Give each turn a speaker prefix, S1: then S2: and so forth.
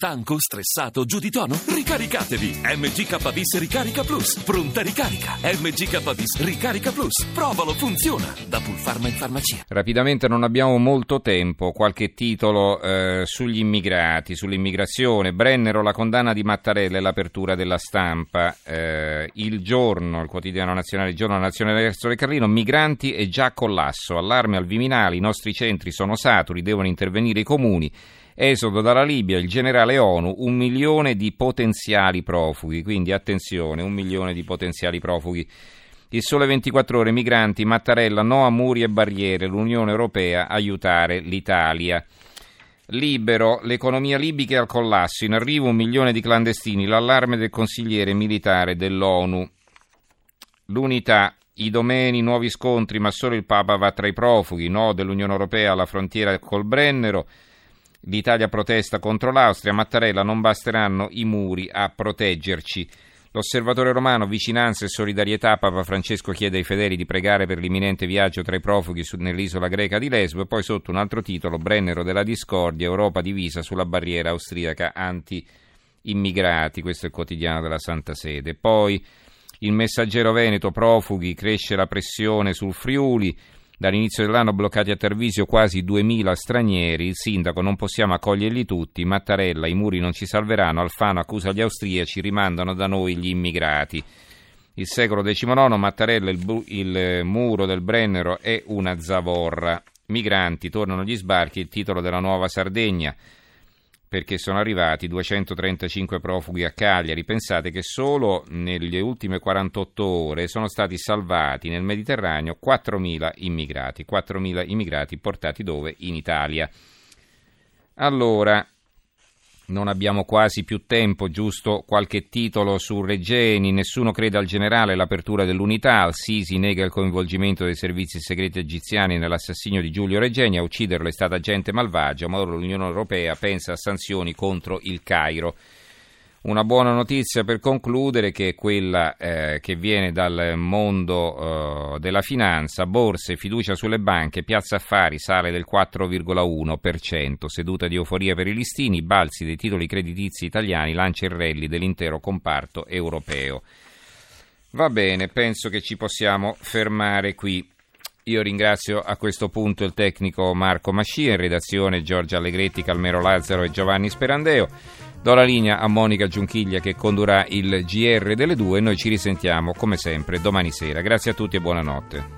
S1: Stanco, stressato, giù di tono? Ricaricatevi! MGKBIS Ricarica Plus. Pronta ricarica. MGKBIS Ricarica Plus. Provalo, funziona. Da Pulpharma in farmacia.
S2: Rapidamente non abbiamo molto tempo. Qualche titolo eh, sugli immigrati, sull'immigrazione. Brennero, la condanna di Mattarella e l'apertura della stampa. Eh, il giorno, il quotidiano nazionale, il giorno nazionale del Carlino. Migranti e già collasso. Allarme al Viminale. I nostri centri sono saturi, devono intervenire i comuni. Esodo dalla Libia, il generale ONU, un milione di potenziali profughi, quindi attenzione, un milione di potenziali profughi. Il sole 24 ore, migranti, Mattarella, no a muri e barriere, l'Unione Europea aiutare l'Italia. Libero, l'economia libica è al collasso, in arrivo un milione di clandestini, l'allarme del consigliere militare dell'ONU. L'unità, i domeni, nuovi scontri, ma solo il Papa va tra i profughi, no dell'Unione Europea alla frontiera col Brennero. L'Italia protesta contro l'Austria, Mattarella non basteranno i muri a proteggerci. L'osservatore romano, vicinanza e solidarietà, Papa Francesco chiede ai fedeli di pregare per l'imminente viaggio tra i profughi nell'isola greca di Lesbo e poi sotto un altro titolo, Brennero della discordia, Europa divisa sulla barriera austriaca anti-immigrati, questo è il quotidiano della Santa Sede. Poi il messaggero Veneto, profughi, cresce la pressione sul Friuli, Dall'inizio dell'anno bloccati a Tervisio quasi 2.000 stranieri, il sindaco non possiamo accoglierli tutti, Mattarella, i muri non ci salveranno, Alfano accusa gli austriaci, rimandano da noi gli immigrati. Il secolo XIX, Mattarella, il, bu- il muro del Brennero è una zavorra. Migranti, tornano gli sbarchi, il titolo della nuova Sardegna perché sono arrivati 235 profughi a Cagliari. Pensate che solo nelle ultime 48 ore sono stati salvati nel Mediterraneo 4.000 immigrati, 4.000 immigrati portati dove? In Italia. Allora, non abbiamo quasi più tempo, giusto? Qualche titolo su Regeni, nessuno crede al generale, l'apertura dell'unità, Al-Sisi nega il coinvolgimento dei servizi segreti egiziani nell'assassinio di Giulio Regeni, a ucciderlo è stata gente malvagia, ma ora l'Unione Europea pensa a sanzioni contro il Cairo. Una buona notizia per concludere che è quella eh, che viene dal mondo eh, della finanza, borse, fiducia sulle banche, piazza affari sale del 4,1%, seduta di euforia per i listini, balzi dei titoli creditizi italiani, lancia il rally dell'intero comparto europeo. Va bene, penso che ci possiamo fermare qui. Io ringrazio a questo punto il tecnico Marco Mascia, in redazione Giorgia Allegretti, Calmero Lazzaro e Giovanni Sperandeo. Do la linea a Monica Giunchiglia che condurrà il GR delle due e noi ci risentiamo come sempre domani sera. Grazie a tutti e buonanotte.